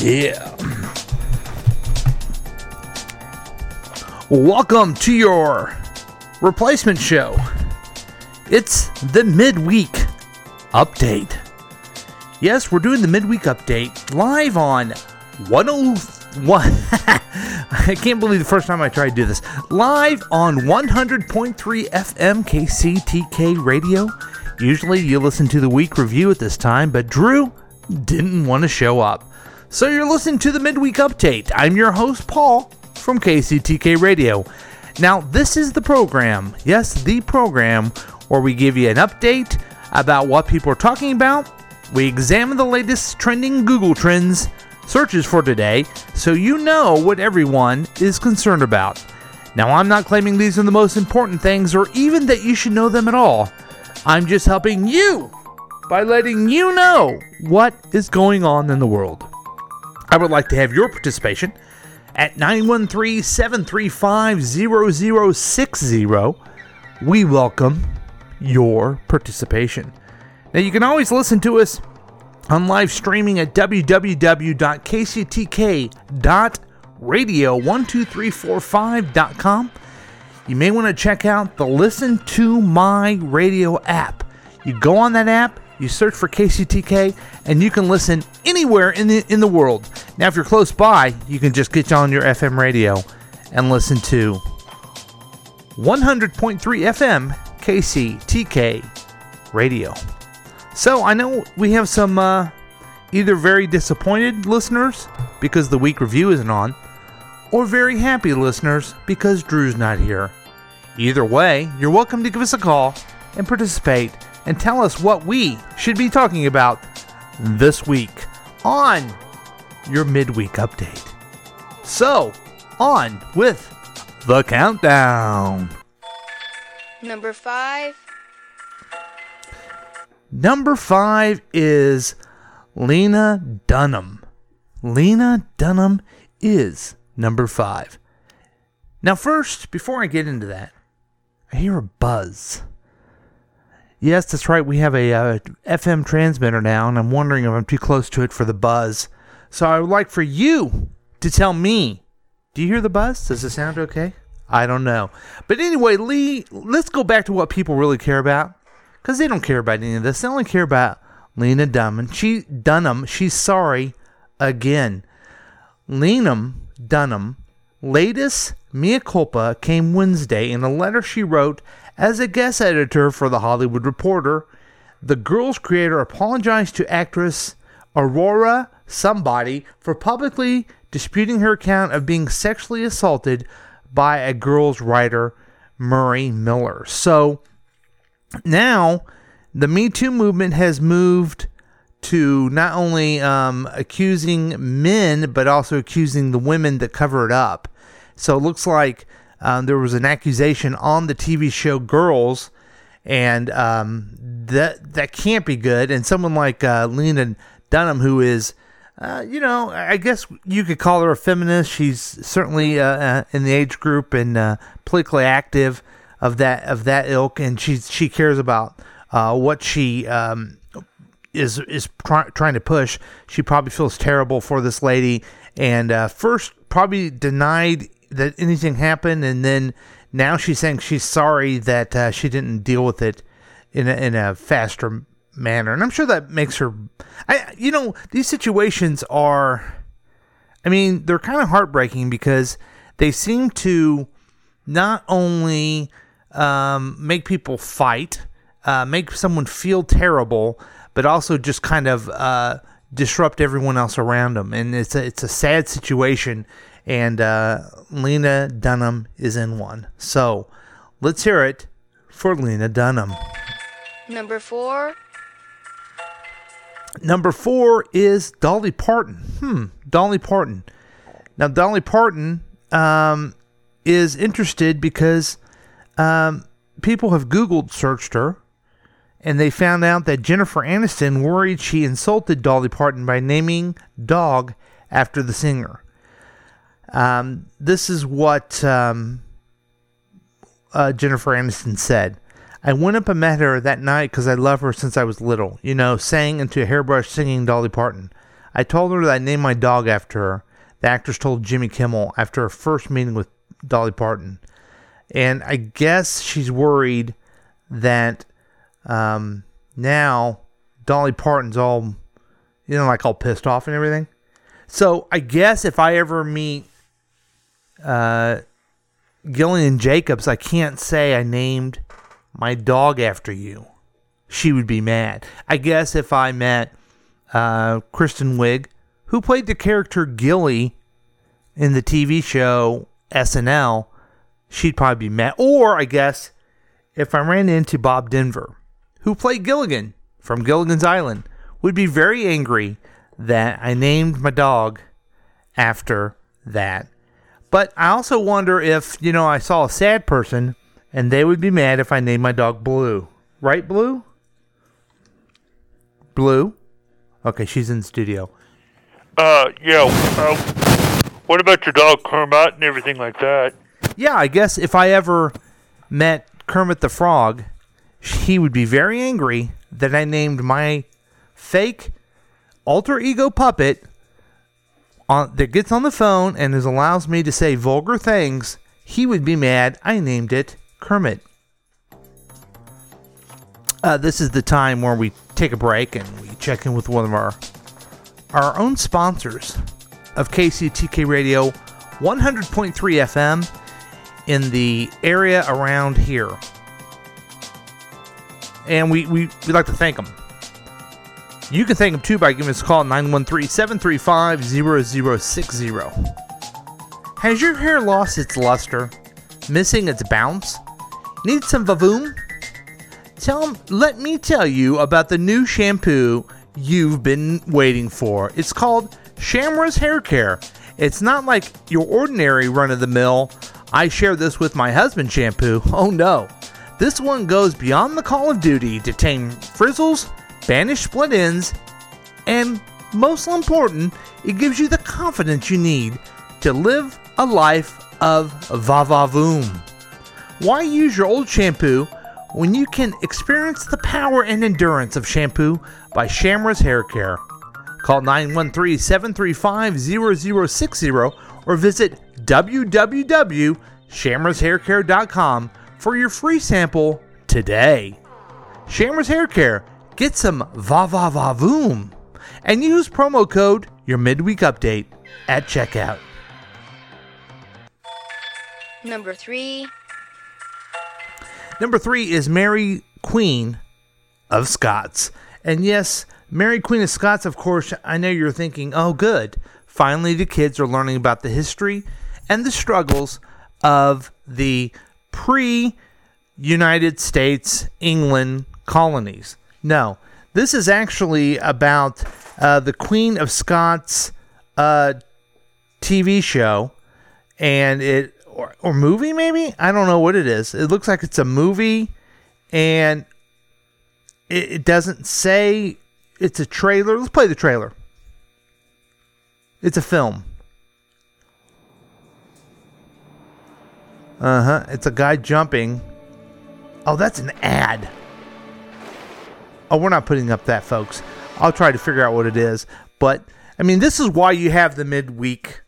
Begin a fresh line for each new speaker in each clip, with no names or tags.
Yeah. Welcome to your replacement show. It's the midweek update. Yes, we're doing the midweek update live on 101. I can't believe the first time I tried to do this. Live on 100.3 FM KCTK radio. Usually you listen to the week review at this time, but Drew didn't want to show up. So you're listening to the midweek update. I'm your host, Paul, from KCTK Radio. Now, this is the program, yes, the program where we give you an update about what people are talking about. We examine the latest trending Google Trends searches for today so you know what everyone is concerned about. Now, I'm not claiming these are the most important things or even that you should know them at all. I'm just helping you by letting you know what is going on in the world. I would like to have your participation at 913 735 0060. We welcome your participation. Now, you can always listen to us on live streaming at www.kctk.radio12345.com. You may want to check out the Listen to My Radio app. You go on that app, you search for KCTK, and you can listen anywhere in the in the world. Now, if you're close by, you can just get on your FM radio and listen to 100.3 FM KCTK Radio. So I know we have some uh, either very disappointed listeners because the week review isn't on, or very happy listeners because Drew's not here. Either way, you're welcome to give us a call and participate and tell us what we should be talking about this week on your midweek update. So, on with the countdown.
Number five.
Number five is Lena Dunham. Lena Dunham is number five. Now, first, before I get into that, I hear a buzz. Yes, that's right. We have a uh, FM transmitter now, and I'm wondering if I'm too close to it for the buzz. So I would like for you to tell me. Do you hear the buzz? Does it sound okay? I don't know. But anyway, Lee, let's go back to what people really care about. Because they don't care about any of this. They only care about Lena Dunham. She Dunham, she's sorry again. Lena Dunham latest mea culpa came Wednesday in a letter she wrote as a guest editor for The Hollywood Reporter. The girl's creator apologized to actress Aurora Somebody for publicly disputing her account of being sexually assaulted by a girl's writer, Murray Miller. So now the Me Too movement has moved to not only um, accusing men, but also accusing the women that cover it up. So it looks like um, there was an accusation on the TV show Girls, and um, that that can't be good. And someone like uh, Lena Dunham, who is, uh, you know, I guess you could call her a feminist. She's certainly uh, uh in the age group and uh, politically active of that of that ilk, and she she cares about uh, what she um, is is try, trying to push. She probably feels terrible for this lady, and first probably denied that anything happened, and then now she's saying she's sorry that uh, she didn't deal with it in a, in a faster manner, and I'm sure that makes her. I you know these situations are, I mean they're kind of heartbreaking because they seem to not only um, make people fight, uh, make someone feel terrible, but also just kind of uh, disrupt everyone else around them. And it's a, it's a sad situation. And uh, Lena Dunham is in one. So let's hear it for Lena Dunham.
Number four.
Number four is Dolly Parton. Hmm, Dolly Parton. Now, Dolly Parton um, is interested because um, people have Googled searched her, and they found out that Jennifer Aniston worried she insulted Dolly Parton by naming dog after the singer. Um, this is what um, uh, Jennifer Aniston said. I went up and met her that night because I love her since I was little. You know, sang into a hairbrush singing Dolly Parton. I told her that I named my dog after her. The actress told Jimmy Kimmel after her first meeting with Dolly Parton. And I guess she's worried that um, now Dolly Parton's all, you know, like all pissed off and everything. So I guess if I ever meet uh, Gillian Jacobs, I can't say I named my dog after you. She would be mad. I guess if I met uh, Kristen Wiig, who played the character Gilly in the TV show SNL, she'd probably be mad. Or I guess if I ran into Bob Denver, who played Gilligan from Gilligan's Island, would be very angry that I named my dog after that. But I also wonder if, you know, I saw a sad person and they would be mad if I named my dog Blue. Right, Blue? Blue? Okay, she's in the studio.
Uh, yeah. Uh, what about your dog Kermit and everything like that?
Yeah, I guess if I ever met Kermit the Frog, he would be very angry that I named my fake alter ego puppet on that gets on the phone and is allows me to say vulgar things. He would be mad I named it Kermit. Uh, this is the time where we take a break and we check in with one of our our own sponsors of KCTK Radio 100.3 FM in the area around here. And we, we, we like to thank them. You can thank them too by giving us a call at 913 735 0060. Has your hair lost its luster? Missing its bounce? Need some vavoom? Tell let me tell you about the new shampoo you've been waiting for. It's called Shamra's Hair Care. It's not like your ordinary run of the mill. I share this with my husband shampoo. Oh no. This one goes beyond the call of duty to tame frizzles, banish split ends, and most important, it gives you the confidence you need to live a life of va-va-voom. Why use your old shampoo when you can experience the power and endurance of shampoo by Shamra's Hair Care? Call 913 735 0060 or visit www.shamrashaircare.com for your free sample today. Shamra's Hair Care, get some va va va voom and use promo code your midweek update at checkout.
Number three.
Number three is Mary Queen of Scots. And yes, Mary Queen of Scots, of course, I know you're thinking, oh, good. Finally, the kids are learning about the history and the struggles of the pre United States England colonies. No, this is actually about uh, the Queen of Scots uh, TV show, and it or, or movie maybe I don't know what it is. It looks like it's a movie, and it, it doesn't say it's a trailer. Let's play the trailer. It's a film. Uh huh. It's a guy jumping. Oh, that's an ad. Oh, we're not putting up that, folks. I'll try to figure out what it is. But, I mean, this is why you have the midweek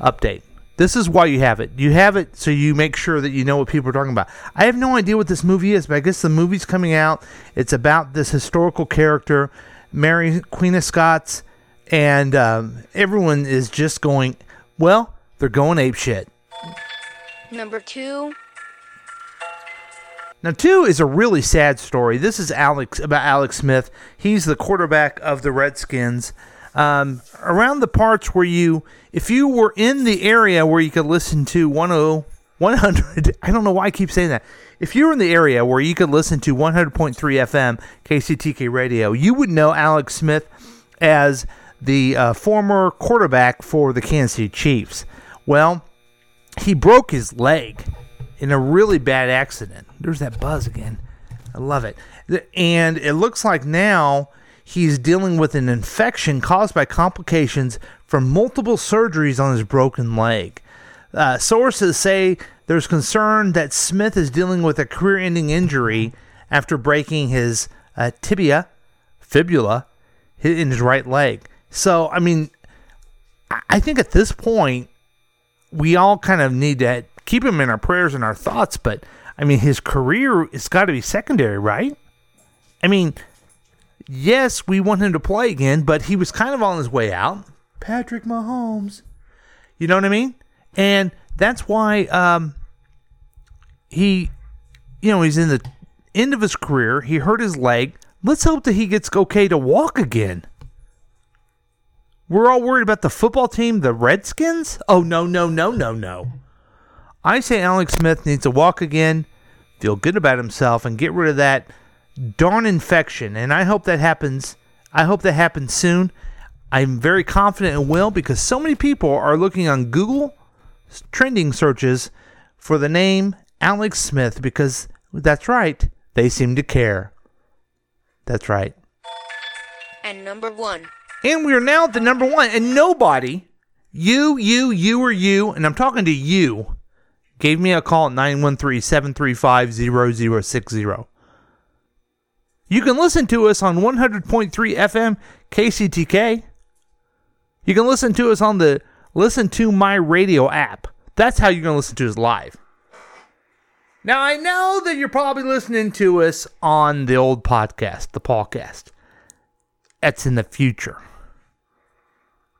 update. This is why you have it. You have it so you make sure that you know what people are talking about. I have no idea what this movie is, but I guess the movie's coming out. It's about this historical character, Mary, Queen of Scots, and um, everyone is just going, well, they're going ape shit.
Number two.
Now, two is a really sad story. This is Alex about Alex Smith. He's the quarterback of the Redskins. Um, around the parts where you, if you were in the area where you could listen to 10, 100, I don't know why I keep saying that. If you were in the area where you could listen to 100.3 FM KCTK radio, you would know Alex Smith as the uh, former quarterback for the Kansas City Chiefs. Well, he broke his leg in a really bad accident. There's that buzz again. I love it. And it looks like now he's dealing with an infection caused by complications from multiple surgeries on his broken leg. Uh, sources say there's concern that Smith is dealing with a career ending injury after breaking his uh, tibia, fibula, in his right leg. So, I mean, I- I think at this point, we all kind of need to keep him in our prayers and our thoughts, but I mean, his career has got to be secondary, right? I mean, yes, we want him to play again, but he was kind of on his way out. Patrick Mahomes. You know what I mean? And that's why um, he, you know, he's in the end of his career. He hurt his leg. Let's hope that he gets okay to walk again. We're all worried about the football team, the Redskins? Oh, no, no, no, no, no. I say Alex Smith needs to walk again, feel good about himself, and get rid of that darn infection. And I hope that happens. I hope that happens soon. I'm very confident it will because so many people are looking on Google trending searches for the name Alex Smith because that's right, they seem to care. That's right.
And number one.
And we are now at the number one, and nobody, you, you, you, or you, and I'm talking to you, gave me a call at 913 735 0060. You can listen to us on 100.3 FM KCTK. You can listen to us on the Listen to My Radio app. That's how you're going to listen to us live. Now, I know that you're probably listening to us on the old podcast, the podcast. That's in the future.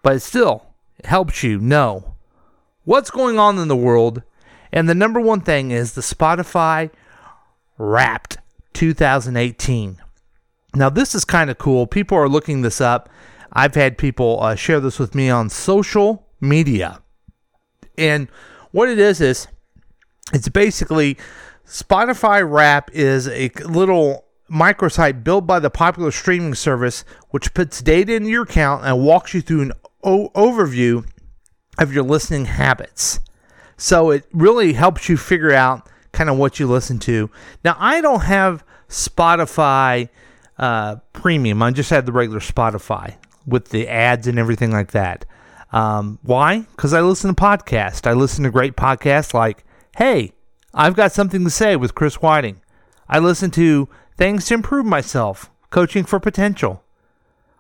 But still it helps you know what's going on in the world. And the number one thing is the Spotify Wrapped 2018. Now, this is kind of cool. People are looking this up. I've had people uh, share this with me on social media. And what it is, is it's basically Spotify Wrap is a little microsite built by the popular streaming service, which puts data in your account and walks you through an o- overview of your listening habits. So it really helps you figure out kind of what you listen to. Now, I don't have Spotify uh, Premium. I just had the regular Spotify with the ads and everything like that. Um, why? Because I listen to podcasts. I listen to great podcasts like, hey, I've got something to say with Chris Whiting. I listen to Things to Improve Myself, Coaching for Potential.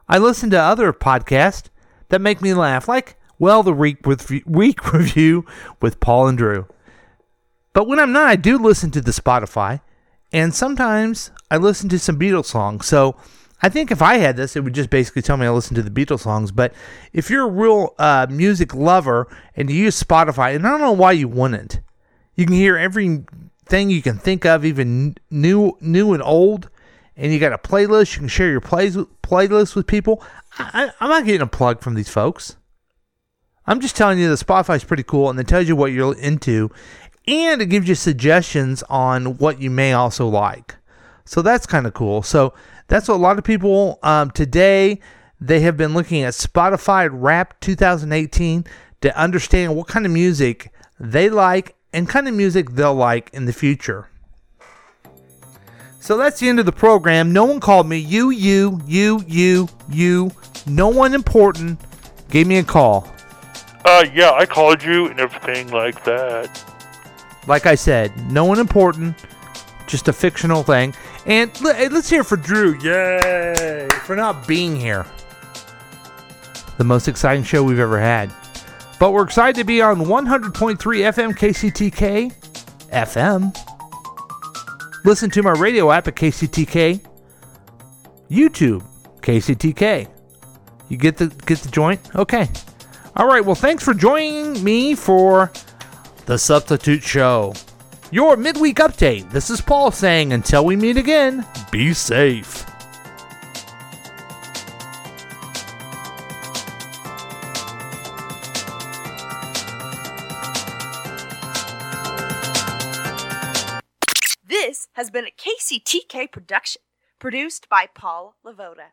I listen to other podcasts that make me laugh, like, well, the week, with, week review with Paul and Drew. But when I'm not, I do listen to the Spotify, and sometimes I listen to some Beatles songs. So I think if I had this, it would just basically tell me I listen to the Beatles songs. But if you're a real uh, music lover and you use Spotify, and I don't know why you wouldn't, you can hear everything you can think of, even new, new and old. And you got a playlist. You can share your plays playlist with people. I, I'm not getting a plug from these folks. I'm just telling you the Spotify is pretty cool, and it tells you what you're into, and it gives you suggestions on what you may also like. So that's kind of cool. So that's what a lot of people um, today they have been looking at Spotify Wrap 2018 to understand what kind of music they like and kind of music they'll like in the future. So that's the end of the program. No one called me. You, you, you, you, you. No one important gave me a call.
Uh, yeah, I called you and everything like that.
Like I said, no one important, just a fictional thing. And let's hear for Drew. Yay! For not being here. The most exciting show we've ever had. But we're excited to be on 100.3 FM KCTK FM. Listen to my radio app at KCTK. YouTube KCTK. You get the get the joint? Okay. All right. Well, thanks for joining me for the Substitute Show. Your midweek update. This is Paul saying until we meet again, be safe.
This has been a KCTK production, produced by Paul Lavoda.